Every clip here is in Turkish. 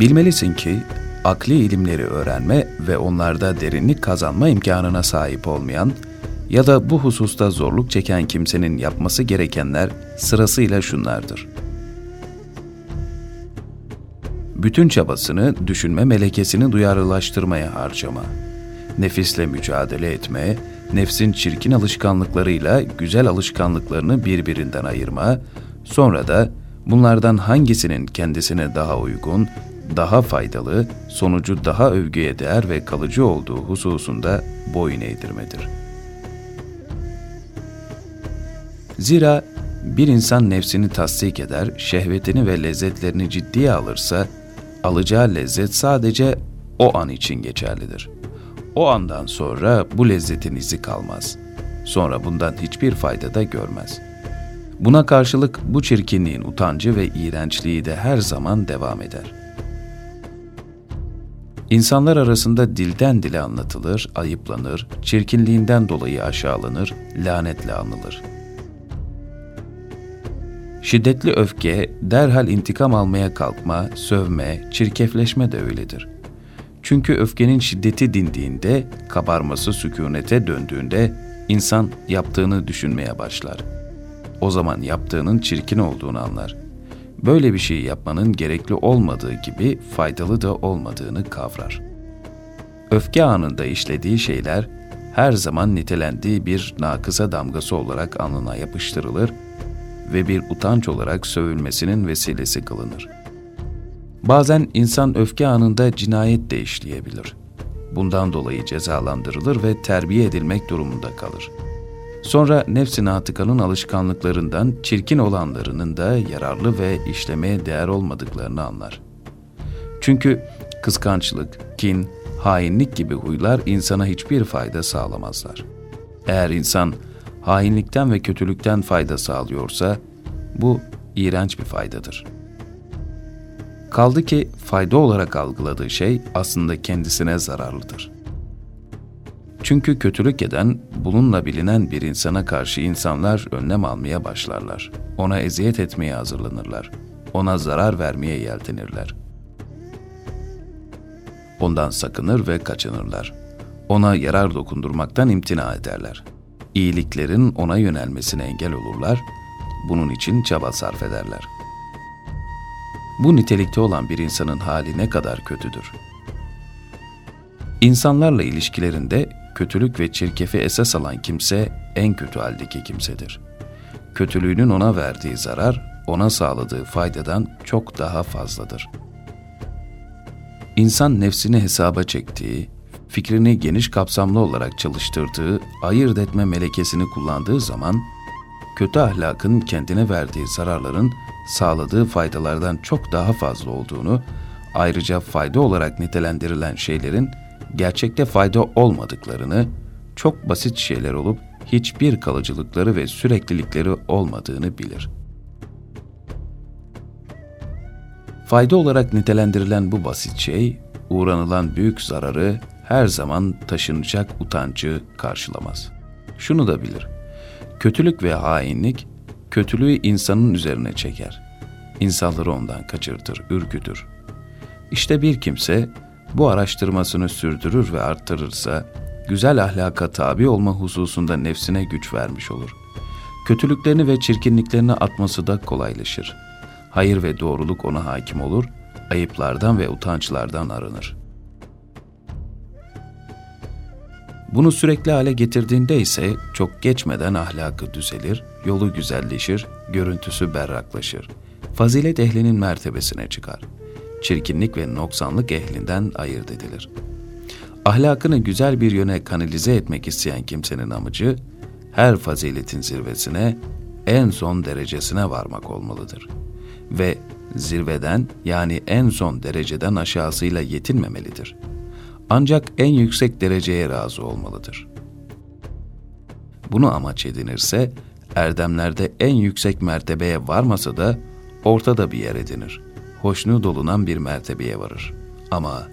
Bilmelisin ki akli ilimleri öğrenme ve onlarda derinlik kazanma imkanına sahip olmayan ya da bu hususta zorluk çeken kimsenin yapması gerekenler sırasıyla şunlardır. Bütün çabasını düşünme melekesini duyarlılaştırmaya harcama. Nefisle mücadele etme, nefsin çirkin alışkanlıklarıyla güzel alışkanlıklarını birbirinden ayırma, sonra da bunlardan hangisinin kendisine daha uygun, daha faydalı, sonucu daha övgüye değer ve kalıcı olduğu hususunda boyun eğdirmedir. Zira bir insan nefsini tasdik eder, şehvetini ve lezzetlerini ciddiye alırsa, alacağı lezzet sadece o an için geçerlidir. O andan sonra bu lezzetin izi kalmaz. Sonra bundan hiçbir fayda da görmez. Buna karşılık bu çirkinliğin utancı ve iğrençliği de her zaman devam eder.'' İnsanlar arasında dilden dile anlatılır, ayıplanır, çirkinliğinden dolayı aşağılanır, lanetle anılır. Şiddetli öfke, derhal intikam almaya kalkma, sövme, çirkefleşme de öyledir. Çünkü öfkenin şiddeti dindiğinde, kabarması sükunete döndüğünde insan yaptığını düşünmeye başlar. O zaman yaptığının çirkin olduğunu anlar böyle bir şey yapmanın gerekli olmadığı gibi faydalı da olmadığını kavrar. Öfke anında işlediği şeyler her zaman nitelendiği bir nakısa damgası olarak alnına yapıştırılır ve bir utanç olarak sövülmesinin vesilesi kılınır. Bazen insan öfke anında cinayet de işleyebilir. Bundan dolayı cezalandırılır ve terbiye edilmek durumunda kalır.'' Sonra nefsi natıkanın alışkanlıklarından çirkin olanlarının da yararlı ve işlemeye değer olmadıklarını anlar. Çünkü kıskançlık, kin, hainlik gibi huylar insana hiçbir fayda sağlamazlar. Eğer insan hainlikten ve kötülükten fayda sağlıyorsa bu iğrenç bir faydadır. Kaldı ki fayda olarak algıladığı şey aslında kendisine zararlıdır. Çünkü kötülük eden, bununla bilinen bir insana karşı insanlar önlem almaya başlarlar. Ona eziyet etmeye hazırlanırlar. Ona zarar vermeye yeltenirler. Ondan sakınır ve kaçınırlar. Ona yarar dokundurmaktan imtina ederler. İyiliklerin ona yönelmesine engel olurlar, bunun için çaba sarf ederler. Bu nitelikte olan bir insanın hali ne kadar kötüdür. İnsanlarla ilişkilerinde kötülük ve çirkefi esas alan kimse en kötü haldeki kimsedir. Kötülüğünün ona verdiği zarar, ona sağladığı faydadan çok daha fazladır. İnsan nefsini hesaba çektiği, fikrini geniş kapsamlı olarak çalıştırdığı, ayırt etme melekesini kullandığı zaman, kötü ahlakın kendine verdiği zararların sağladığı faydalardan çok daha fazla olduğunu, ayrıca fayda olarak nitelendirilen şeylerin gerçekte fayda olmadıklarını, çok basit şeyler olup hiçbir kalıcılıkları ve süreklilikleri olmadığını bilir. Fayda olarak nitelendirilen bu basit şey, uğranılan büyük zararı her zaman taşınacak utancı karşılamaz. Şunu da bilir. Kötülük ve hainlik kötülüğü insanın üzerine çeker. İnsanları ondan kaçırtır, ürkütür. İşte bir kimse bu araştırmasını sürdürür ve arttırırsa, güzel ahlaka tabi olma hususunda nefsine güç vermiş olur. Kötülüklerini ve çirkinliklerini atması da kolaylaşır. Hayır ve doğruluk ona hakim olur, ayıplardan ve utançlardan arınır. Bunu sürekli hale getirdiğinde ise çok geçmeden ahlakı düzelir, yolu güzelleşir, görüntüsü berraklaşır. Fazilet ehlinin mertebesine çıkar.'' Çirkinlik ve noksanlık ehlinden ayırt edilir. Ahlakını güzel bir yöne kanalize etmek isteyen kimsenin amacı, her faziletin zirvesine, en son derecesine varmak olmalıdır. Ve zirveden yani en son dereceden aşağısıyla yetinmemelidir. Ancak en yüksek dereceye razı olmalıdır. Bunu amaç edinirse, erdemlerde en yüksek mertebeye varmasa da ortada bir yer edinir.'' Hoşnut olunan bir mertebeye varır. Ama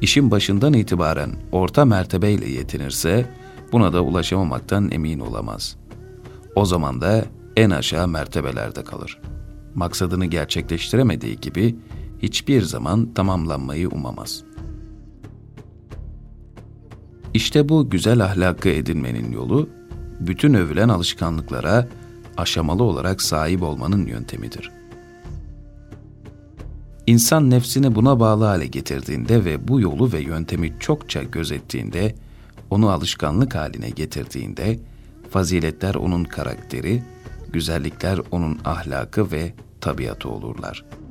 işin başından itibaren orta mertebeyle yetinirse buna da ulaşamamaktan emin olamaz. O zaman da en aşağı mertebelerde kalır. Maksadını gerçekleştiremediği gibi hiçbir zaman tamamlanmayı umamaz. İşte bu güzel ahlakı edinmenin yolu, bütün övülen alışkanlıklara aşamalı olarak sahip olmanın yöntemidir. İnsan nefsini buna bağlı hale getirdiğinde ve bu yolu ve yöntemi çokça gözettiğinde, onu alışkanlık haline getirdiğinde, faziletler onun karakteri, güzellikler onun ahlakı ve tabiatı olurlar.''